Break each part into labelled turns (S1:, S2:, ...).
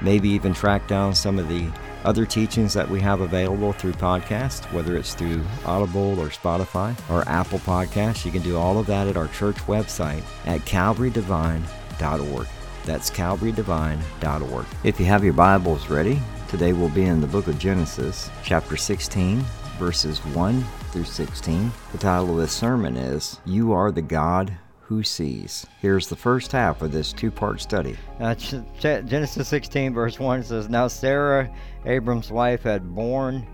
S1: maybe even track down some of the other teachings that we have available through podcast, whether it's through Audible or Spotify or Apple Podcasts. You can do all of that at our church website at calvarydevine.org. That's calvarydevine.org. If you have your Bibles ready, today we'll be in the book of Genesis, chapter 16, verses 1 through 16. The title of this sermon is You Are the God who sees. Here's the first half of this two part study.
S2: Uh, Genesis 16, verse 1 says, Now Sarah, Abram's wife, had borne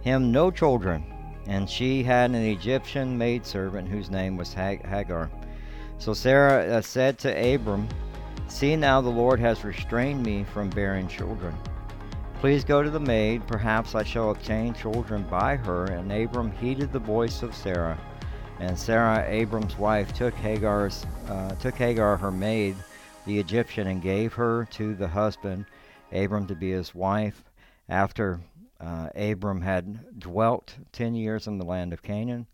S2: him no children, and she had an Egyptian maidservant whose name was Hagar. So Sarah uh, said to Abram, See now the Lord has restrained me from bearing children. Please go to the maid, perhaps I shall obtain children by her. And Abram heeded the voice of Sarah. And Sarah, Abram's wife, took Hagar's uh, took Hagar, her maid, the Egyptian, and gave her to the husband, Abram, to be his wife. After uh, Abram had dwelt ten years in the land of Canaan,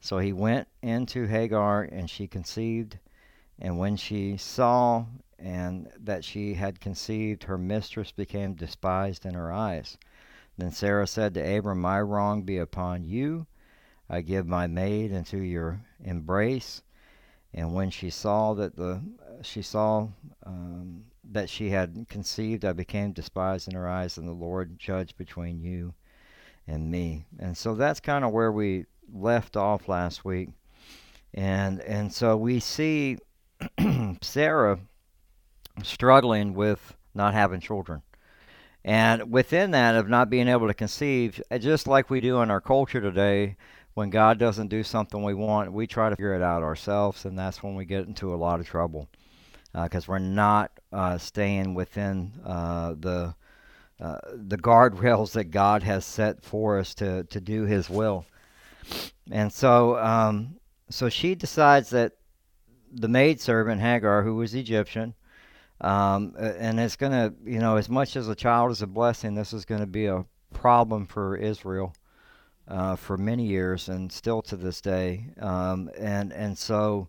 S2: so he went into Hagar, and she conceived. And when she saw and that she had conceived, her mistress became despised in her eyes. Then Sarah said to Abram, My wrong be upon you I give my maid into your embrace. And when she saw that the she saw um, that she had conceived, I became despised in her eyes, and the Lord judged between you and me. And so that's kind of where we left off last week. And and so we see Sarah struggling with not having children. And within that of not being able to conceive, just like we do in our culture today, when God doesn't do something we want, we try to figure it out ourselves, and that's when we get into a lot of trouble because uh, we're not uh, staying within uh, the uh, the guardrails that God has set for us to to do His will. And so, um, so she decides that the maidservant Hagar, who was Egyptian, um, and it's going to, you know, as much as a child is a blessing, this is going to be a problem for Israel uh, for many years and still to this day. Um, and and so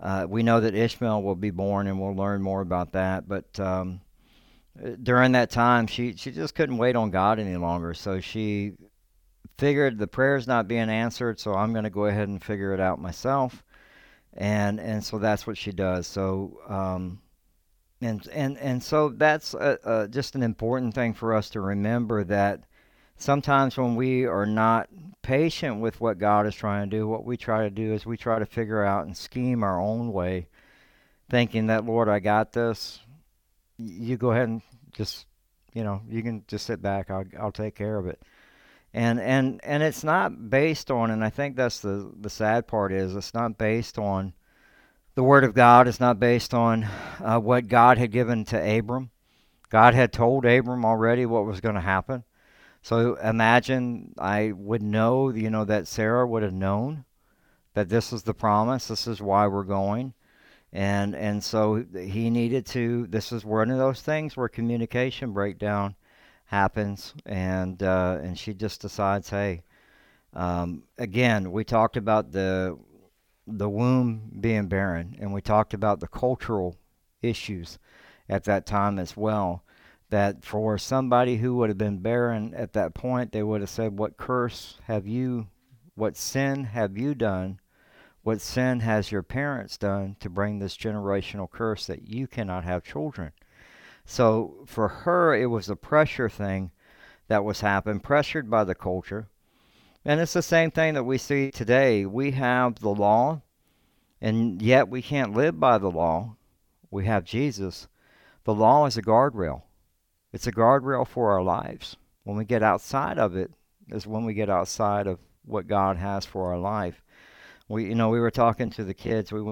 S2: uh, we know that Ishmael will be born, and we'll learn more about that. But um, during that time, she she just couldn't wait on God any longer. So she figured the prayer's not being answered, so I'm going to go ahead and figure it out myself. And and so that's what she does. So. Um, and, and and so that's a, a, just an important thing for us to remember that sometimes when we are not patient with what God is trying to do, what we try to do is we try to figure out and scheme our own way, thinking that, Lord, I got this. You go ahead and just, you know, you can just sit back. I'll, I'll take care of it. And, and, and it's not based on, and I think that's the, the sad part is it's not based on the Word of God. It's not based on uh, what God had given to Abram. God had told Abram already what was going to happen. So imagine I would know, you know, that Sarah would have known that this is the promise. This is why we're going. And and so he needed to. This is one of those things where communication breakdown happens, and uh, and she just decides, hey, um, again, we talked about the the womb being barren, and we talked about the cultural issues at that time as well that for somebody who would have been barren at that point, they would have said, What curse have you, what sin have you done? What sin has your parents done to bring this generational curse that you cannot have children? So for her, it was a pressure thing that was happening, pressured by the culture. And it's the same thing that we see today. We have the law, And yet we can't live by the law. We have Jesus. The law is a guardrail. It's a guardrail for our lives. When we get outside of it, is when we get outside of what God has for our life. We, you know, we were talking to the kids. We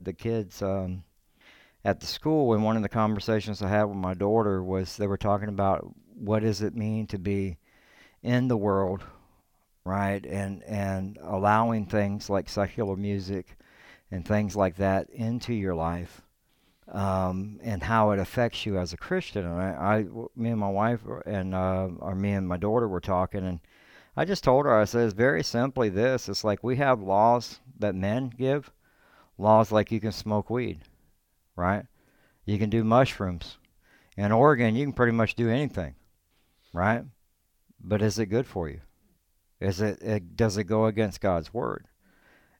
S2: the kids um, at the school, and one of the conversations I had with my daughter was they were talking about what does it mean to be in the world, right, and and allowing things like secular music and things like that into your life. Um, and how it affects you as a Christian. And I, I me and my wife and uh, or me and my daughter were talking, and I just told her, I said, very simply this. It's like we have laws that men give, laws like you can smoke weed, right? You can do mushrooms. In Oregon, you can pretty much do anything, right? But is it good for you? Is it, it does it go against God's word?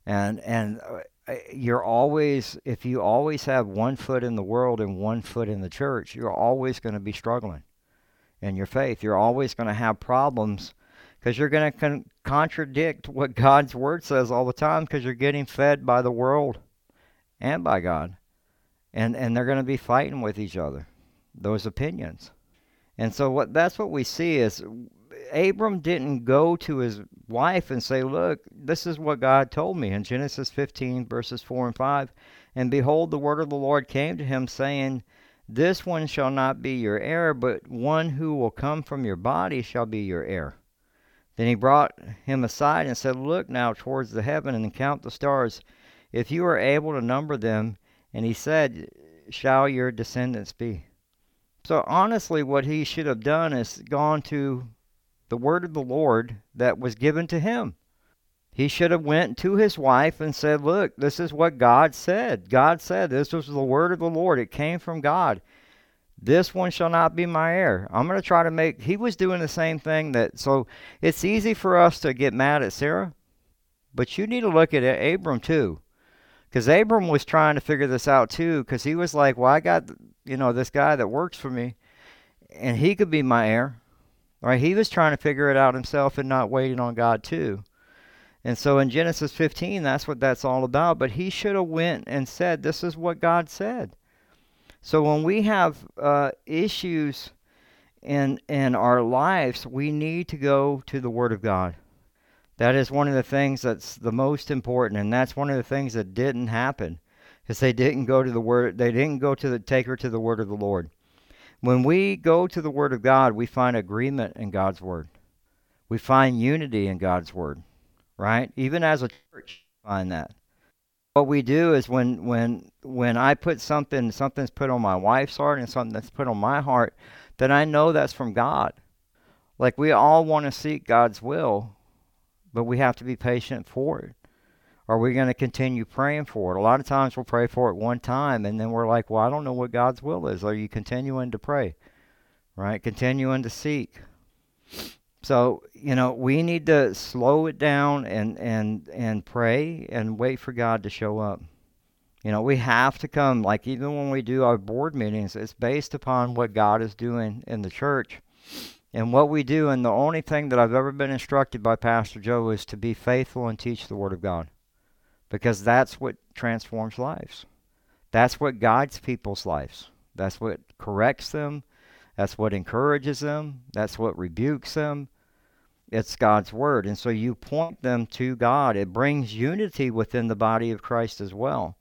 S2: And and uh, you're always if you always have one foot in the world and one foot in the church, you're always going to be struggling in your faith. You're always going to have problems because you're going to con- contradict what God's word says all the time because you're getting fed by the world and by God. And and they're going to be fighting with each other. Those opinions. And so what that's what we see is Abram didn't go to his wife and say, "Look, this is what God told me." In Genesis 15 verses 4 and 5, and behold the word of the Lord came to him saying, "This one shall not be your heir, but one who will come from your body shall be your heir." Then he brought him aside and said, Look now towards the heaven and count the stars, if you are able to number them. And he said, Shall your descendants be? So honestly, what he should have done is gone to the word of the Lord that was given to him. He should have went to his wife and said, "Look, this is what God said. God said this was the word of the Lord. It came from God. This one shall not be my heir. I'm going to try to make. He was doing the same thing that. So it's easy for us to get mad at Sarah, but you need to look at Abram too, because Abram was trying to figure this out too. Because he was like, "Well, I got you know this guy that works for me, and he could be my heir." Right? He was trying to figure it out himself and not waiting on God too. And so in Genesis 15, that's what that's all about. But he should have went and said, "This is what God said." So when we have uh, issues in in our lives, we need to go to the Word of God. That is one of the things that's the most important, and that's one of the things that didn't happen, because they didn't go to the Word. They didn't go to the take her to the Word of the Lord. When we go to the Word of God, we find agreement in God's Word. We find unity in God's Word, right? Even as a church, find that what we do is when when when I put something something's put on my wife's heart and something that's put on my heart, then I know that's from God. Like we all want to seek God's will, but we have to be patient for it. Are we going to continue praying for it? A lot of times we'll pray for it one time and then we're like, well, I don't know what God's will is. Are you continuing to pray? Right? Continuing to seek. So, you know, we need to slow it down and, and, and pray and wait for God to show up. You know, we have to come, like even when we do our board meetings, it's based upon what God is doing in the church and what we do. And the only thing that I've ever been instructed by Pastor Joe is to be faithful and teach the Word of God because that's what transforms lives. That's what guides people's lives. That's what corrects them. That's what encourages them. That's what rebukes them. It's God's word. And so you point them to God. It brings unity within the body of Christ as well.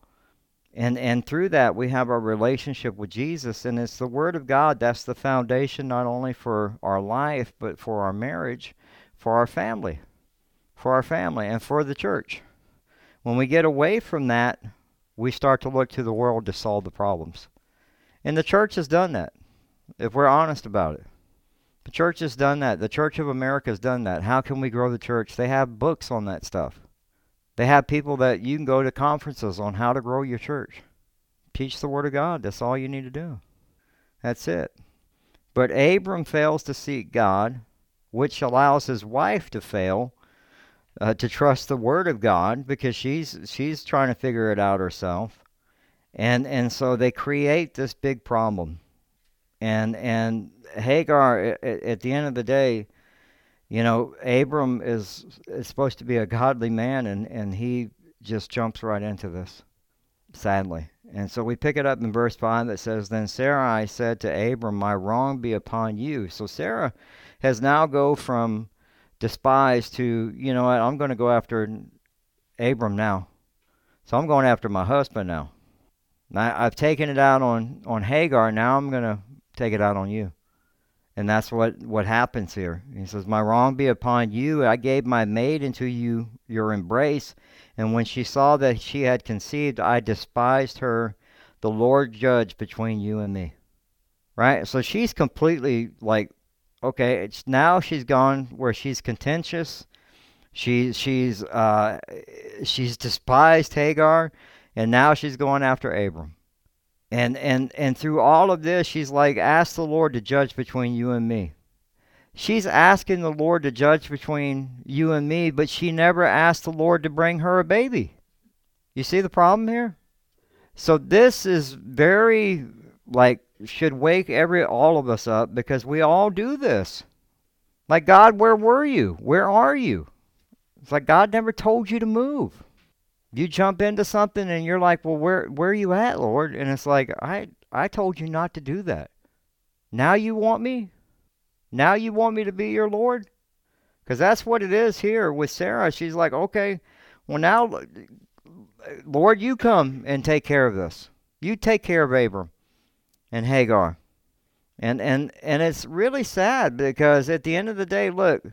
S2: And and through that we have our relationship with Jesus and it's the word of God that's the foundation not only for our life but for our marriage, for our family, for our family and for the church. When we get away from that, we start to look to the world to solve the problems. And the church has done that if we're honest about it. The church has done that. The Church of America has done that. How can we grow the church? They have books on that stuff. They have people that you can go to conferences on how to grow your church. Teach the Word of God. That's all you need to do. That's it. But Abram fails to seek God, which allows his wife to fail uh, to trust the Word of God because she's she's trying to figure it out herself, and and so they create this big problem and and Hagar at, at the end of the day, you know, Abram is is supposed to be a godly man, and and he just jumps right into this. sadly. And so we pick it up in verse 5 that says, Then Sarai said to Abram, My wrong be upon you. So Sarah has now go from despised to, you know what, I'm going to go after Abram now. So I'm going after my husband now. I, I've taken it out on, on Hagar. Now I'm going to take it out on you. And that's what, what happens here. He says, My wrong be upon you. I gave my maid into you your embrace. And when she saw that she had conceived, I despised her. The Lord judge between you and me. Right? So she's completely like, okay, it's now she's gone where she's contentious. She, she's, uh, she's despised Hagar. And now she's going after Abram. And and and through all of this, she's like, ask the Lord to judge between you and me. She's asking the Lord to judge between you and me, but she never asked the Lord to bring her a baby. You see the problem here? So this is very like should wake every all of us up because we all do this. Like God, where were you? Where are you? It's like God never told you to move you jump into something and you're like, "Well, where where are you at, Lord?" And it's like, "I I told you not to do that. Now you want me? Now you want me to be your Lord?" Cuz that's what it is here with Sarah. She's like, "Okay, well now Lord, you come and take care of this. You take care of Abram and Hagar." And and and it's really sad because at the end of the day, look,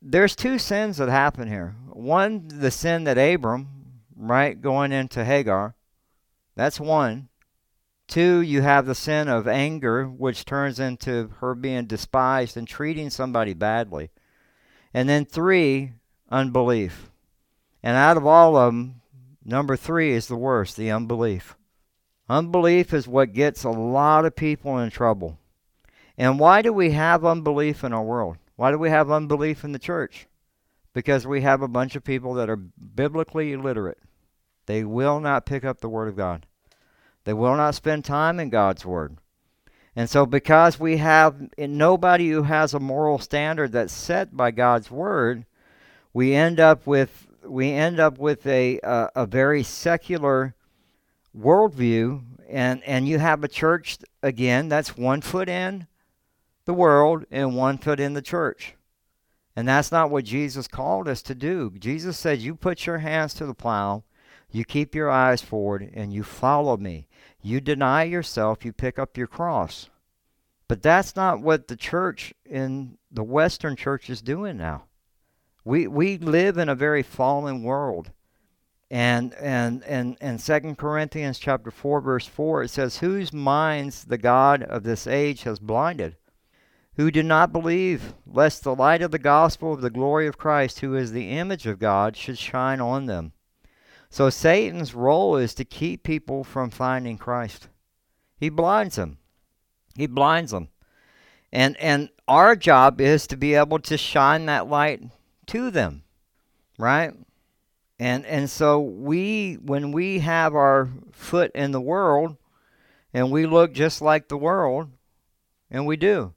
S2: there's two sins that happen here. One, the sin that Abram right, going into Hagar. That's one. Two, you have the sin of anger, which turns into her being despised and treating somebody badly. And then three, unbelief. And out of all of them, number three is the worst the unbelief. Unbelief is what gets a lot of people in trouble. And why do we have unbelief in our world? Why do we have unbelief in the church? Because we have a bunch of people that are biblically illiterate. They will not pick up the Word of God. They will not spend time in God's Word. And so, because we have nobody who has a moral standard that's set by God's Word, we end up with we end up with a a, a very secular worldview, and and you have a church again that's one foot in the world and one foot in the church. And that's not what Jesus called us to do. Jesus said, You put your hands to the plow you keep your eyes forward and you follow me. You deny yourself, you pick up your cross. But that's not what the church in the Western church is doing now. We we live in a very fallen world. And and and and Second Corinthians chapter four verse four it says, Whose minds the God of this age has blinded, who do not believe, lest the light of the gospel of the glory of Christ, who is the image of God, should shine on them. So Satan's role is to keep people from finding Christ. He blinds them. He blinds them. And and our job is to be able to shine that light to them. Right? And and so we when we have our foot in the world and we look just like the world, and we do.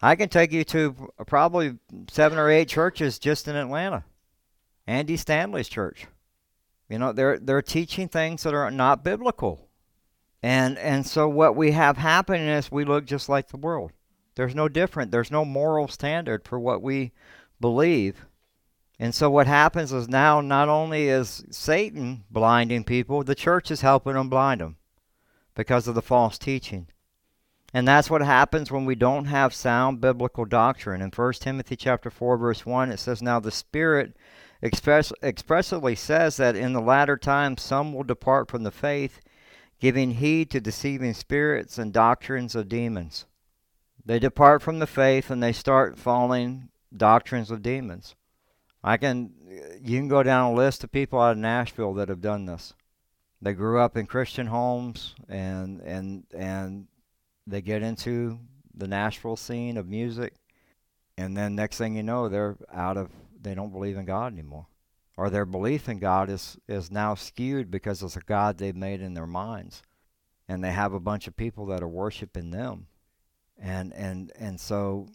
S2: I can take you to probably seven or eight churches just in Atlanta. Andy Stanley's church. You know, they're they're teaching things that are not biblical. And and so what we have happening is we look just like the world. There's no different. There's no moral standard for what we believe. And so what happens is now not only is Satan blinding people, the church is helping them blind them because of the false teaching. And that's what happens when we don't have sound biblical doctrine. In 1 Timothy chapter 4 verse 1 it says now the spirit express, expressly says that in the latter times some will depart from the faith, giving heed to deceiving spirits and doctrines of demons. They depart from the faith and they start following doctrines of demons. I can you can go down a list of people out of Nashville that have done this. They grew up in Christian homes and and and they get into the Nashville scene of music and then next thing you know they're out of they don't believe in God anymore. Or their belief in God is, is now skewed because it's a God they've made in their minds. And they have a bunch of people that are worshiping them. And and and so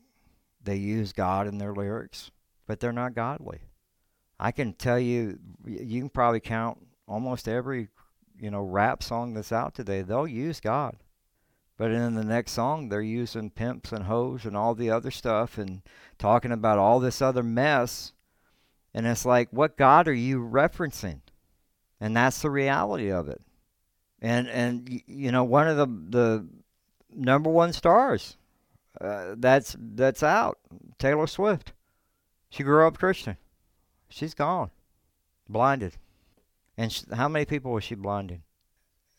S2: they use God in their lyrics, but they're not godly. I can tell you you can probably count almost every you know rap song that's out today, they'll use God. But in the next song, they're using pimps and hoes and all the other stuff and talking about all this other mess. And it's like, what God are you referencing? And that's the reality of it. And and you know, one of the the number one stars uh, that's that's out, Taylor Swift. She grew up Christian. She's gone, blinded. And sh- how many people was she blinding?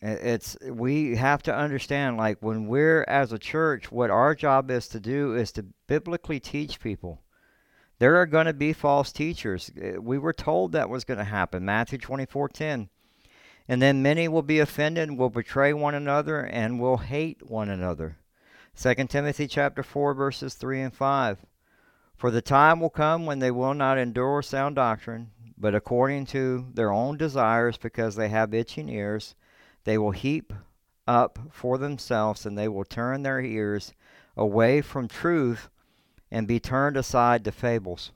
S2: It's we have to understand like when we're as a church, what our job is to do is to biblically teach people. There are going to be false teachers. Uh, we were told that was going to happen. Matthew 24:10. And then many will be offended, will betray one another, and will hate one another. 2 Timothy chapter 4 verses 3 and 5. For the time will come when they will not endure sound doctrine, but according to their own desires, because they have itching ears, they will heap up for themselves, and they will turn their ears away from truth and be turned aside to fables.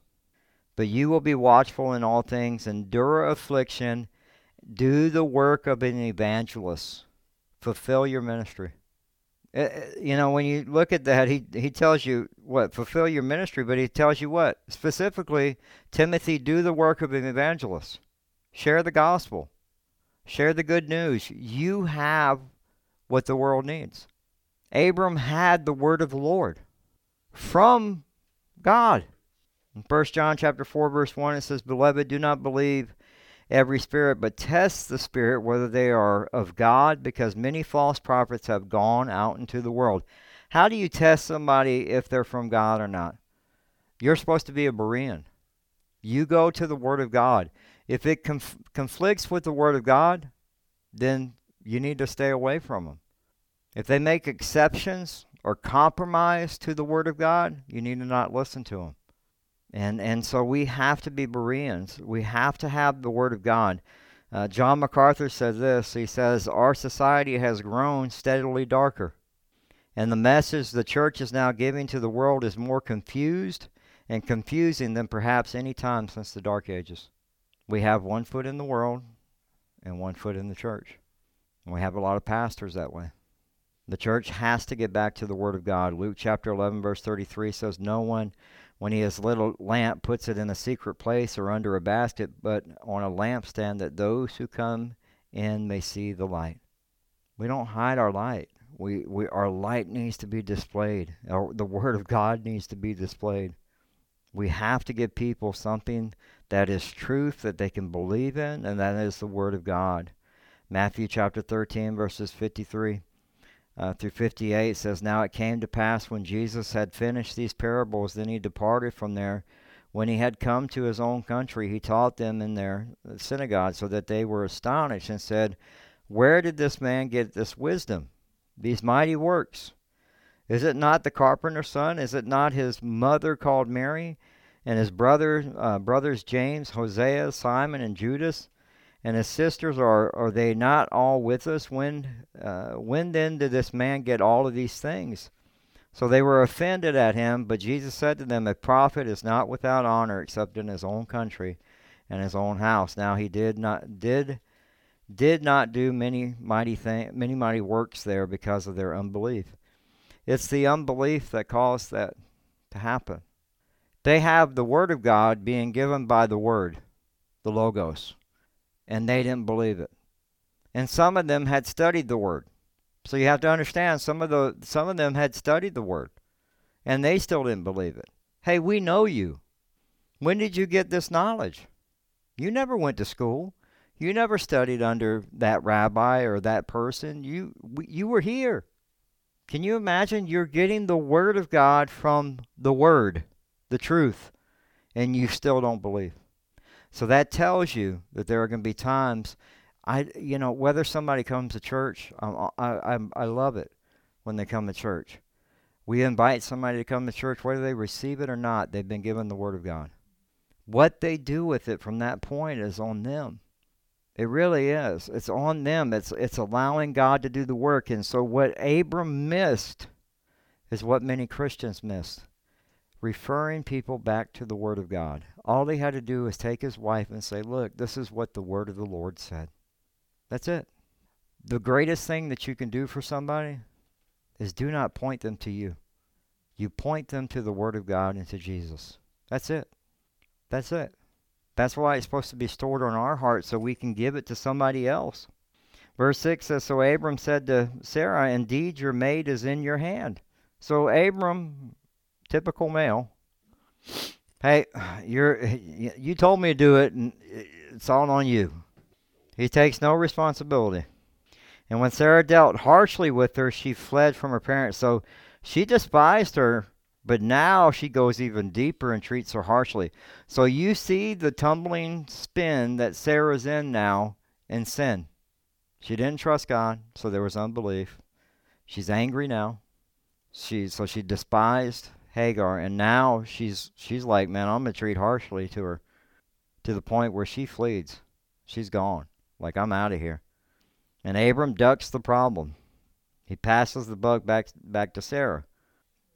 S2: But you will be watchful in all things, endure affliction, do the work of an evangelist, fulfill your ministry. Uh, you know, when you look at that, he he tells you what fulfill your ministry, but he tells you what specifically, Timothy, do the work of an evangelist, share the gospel, Share the good news. You have what the world needs. Abram had the word of the Lord from God. In 1 John chapter 4 verse 1 it says, "Beloved, do not believe every spirit, but test the spirit whether they are of God, because many false prophets have gone out into the world." How do you test somebody if they're from God or not? You're supposed to be a Berean. You go to the Word of God. If it conf- conflicts with the Word of God, then you need to stay away from them. If they make exceptions or compromise to the Word of God, you need to not listen to them. And, and so we have to be Bereans. We have to have the Word of God. Uh, John MacArthur says this He says, Our society has grown steadily darker, and the message the church is now giving to the world is more confused and confusing than perhaps any time since the Dark Ages we have one foot in the world and one foot in the church. And we have a lot of pastors that way. The church has to get back to the Word of God. Luke chapter 11, verse 33 says, No one, when he has lit a lamp, puts it in a secret place or under a basket, but on a lampstand, that those who come in may see the light. We don't hide our light. We, we our light needs to be displayed. Our, the Word of God needs to be displayed. We have to give people something that is truth that they can believe in, and that is the Word of God. Matthew chapter 13, verses 53 uh, through 58 says, Now it came to pass when Jesus had finished these parables, then he departed from there. When he had come to his own country, he taught them in their synagogue, so that they were astonished and said, Where did this man get this wisdom, these mighty works? Is it not the carpenter's son? Is it not his mother called Mary? And his brother, uh, brothers James, Hosea, Simon, and Judas? And his sisters, are, are they not all with us? When, uh, when then did this man get all of these things? So they were offended at him, but Jesus said to them, A prophet is not without honor except in his own country and his own house. Now he did not did did not do many mighty thing, many mighty works there because of their unbelief. It's the unbelief that caused that to happen. They have the Word of God being given by the Word, the Logos, and they didn't believe it. And some of them had studied the Word. So you have to understand some of the some of them had studied the Word, and they still didn't believe it. Hey, we know you. When did you get this knowledge? You never went to school. You never studied under that rabbi or that person. You you were here. Can you imagine you're getting the Word of God from the Word, the truth, and you still don't believe? So that tells you that there are going to be times, I, you know, whether somebody comes to church, um, I, I, I love it when they come to church. We invite somebody to come to church, whether they receive it or not, they've been given the Word of God. What they do with it from that point is on them. It really is. It's on them. It's it's allowing God to do the work. And so what Abram missed is what many Christians missed. Referring people back to the Word of God. All he had to do was take his wife and say, Look, this is what the Word of the Lord said. That's it. the greatest thing that you can do for somebody is do not point them to you. You point them to the Word of God and to Jesus. That's it. That's it. That's why it's supposed to be stored on our heart so we can give it to somebody else. Verse 6 says So Abram said to Sarah, Indeed, your maid is in your hand. So Abram, typical male, hey, you're you told me to do it, and it's all on you. He takes no responsibility. And when Sarah dealt harshly with her, she fled from her parents. So she despised her, but now she goes even deeper and treats her harshly. So you see the tumbling spin that Sarah's in now in sin. She didn't trust God, so there was unbelief. She's angry now. She so she despised Hagar, and now she's she's like, man, I'm gonna treat harshly to her, to the point where she flees. She's gone. Like I'm out of here. And Abram ducks the problem. He passes the buck back back to Sarah.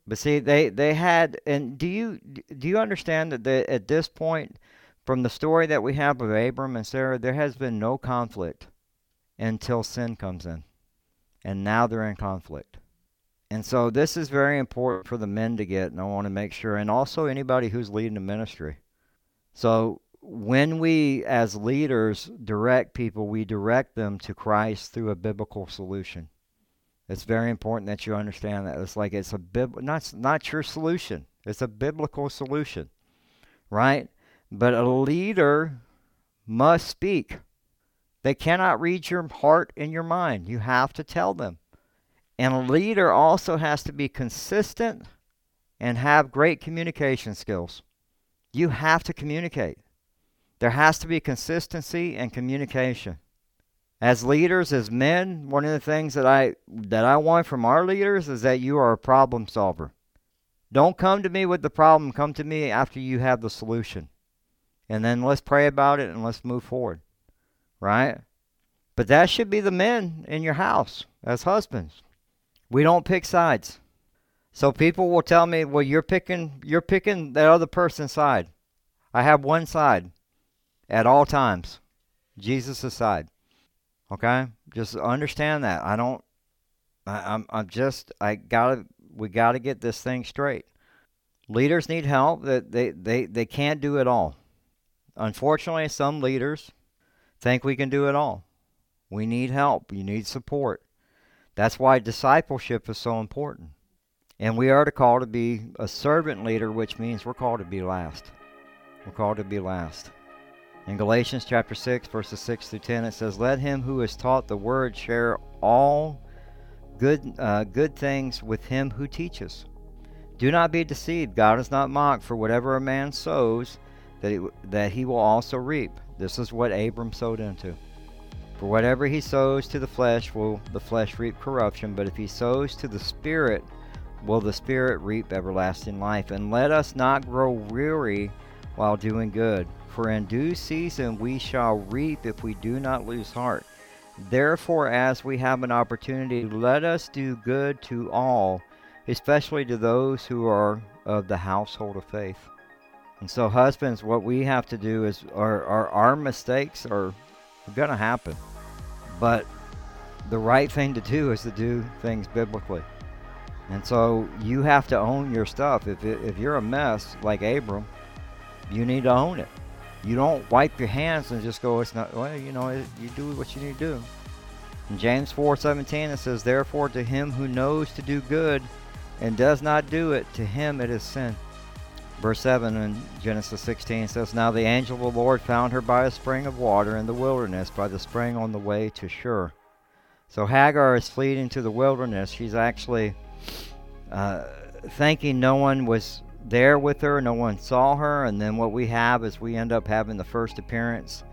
S2: But see, they they had, and do you do you understand that they, at this point, from the story that we have of Abram and Sarah, there has been no conflict until sin comes in, and now they're in conflict. And so this is very important for the men to get, and I want to make sure, and also anybody who's leading a ministry. So when we, as leaders, direct people, we direct them to Christ through a biblical solution. It's very important that you understand that. It's like it's a bib not not your solution. It's a biblical solution. Right? But a leader must speak. They cannot read your heart and your mind. You have to tell them. And a leader also has to be consistent and have great communication skills. You have to communicate. There has to be consistency and communication. As leaders, as men, one of the things that I that I want from our leaders is that you are a problem solver. Don't come to me with the problem, come to me after you have the solution. And then let's pray about it and let's move forward. Right? But that should be the men in your house as husbands. We don't pick sides. So people will tell me, "Well, you're picking you're picking that other person's side." I have one side at all times. Jesus' side. Okay? Just understand that. I don't I, I'm I'm just I gotta we gotta get this thing straight. Leaders need help. That they, they, they can't do it all. Unfortunately, some leaders think we can do it all. We need help. You need support. That's why discipleship is so important. And we are to call to be a servant leader, which means we're called to be last. We're called to be last. In Galatians chapter 6, verses 6 through 10, it says, Let him who is taught the word share all good, uh, good things with him who teaches. Do not be deceived. God is not mocked, for whatever a man sows, that he, that he will also reap. This is what Abram sowed into. For whatever he sows to the flesh will the flesh reap corruption, but if he sows to the Spirit, will the Spirit reap everlasting life. And let us not grow weary while doing good, for in due season we shall reap if we do not lose heart. Therefore, as we have an opportunity, let us do good to all, especially to those who are of the household of faith. And so, husbands, what we have to do is our, our, mistakes are going to happen. But the right thing to do is to do things biblically. And so you have to own your stuff. If, it, if you're a mess like Abram, you need to own it. You don't wipe your hands and just go, it's not, well, you know, it, you do what you need to do. In James 4:17 it says, Therefore to him who knows to do good and does not do it, to him it is sin. Verse 7 in Genesis 16 says, Now the angel of the Lord found her by a spring of water in the wilderness, by the spring on the way to Shur. So Hagar is fleeing to the wilderness. She's actually uh, thinking no one was there with her, no one saw her, and then what we have is we end up having the first appearance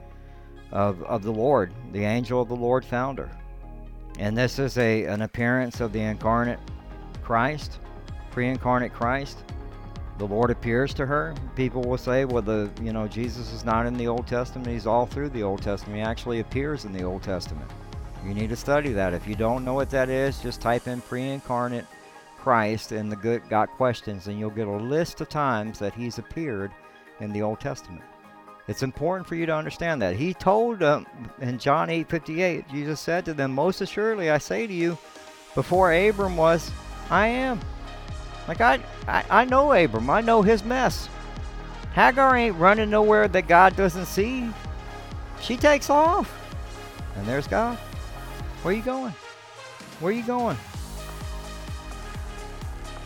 S2: of, of the Lord. The angel of the Lord found her. And this is a, an appearance of the incarnate Christ, pre incarnate Christ the Lord appears to her. People will say, well, the you know Jesus is not in the Old Testament. He's all through the Old Testament. He actually appears in the Old Testament. You need to study that. If you don't know what that is, just type in pre-incarnate Christ in the good GotQuestions, and you'll get a list of times that He's appeared in the Old Testament. It's important for you to understand that. He told them in John 8 58, Jesus said to them, Most assuredly I say to you, before Abram was, I am. Like I, I, I know Abram. I know his mess. Hagar ain't running nowhere that God doesn't see. She takes off. And there's God. Where you going? Where you going?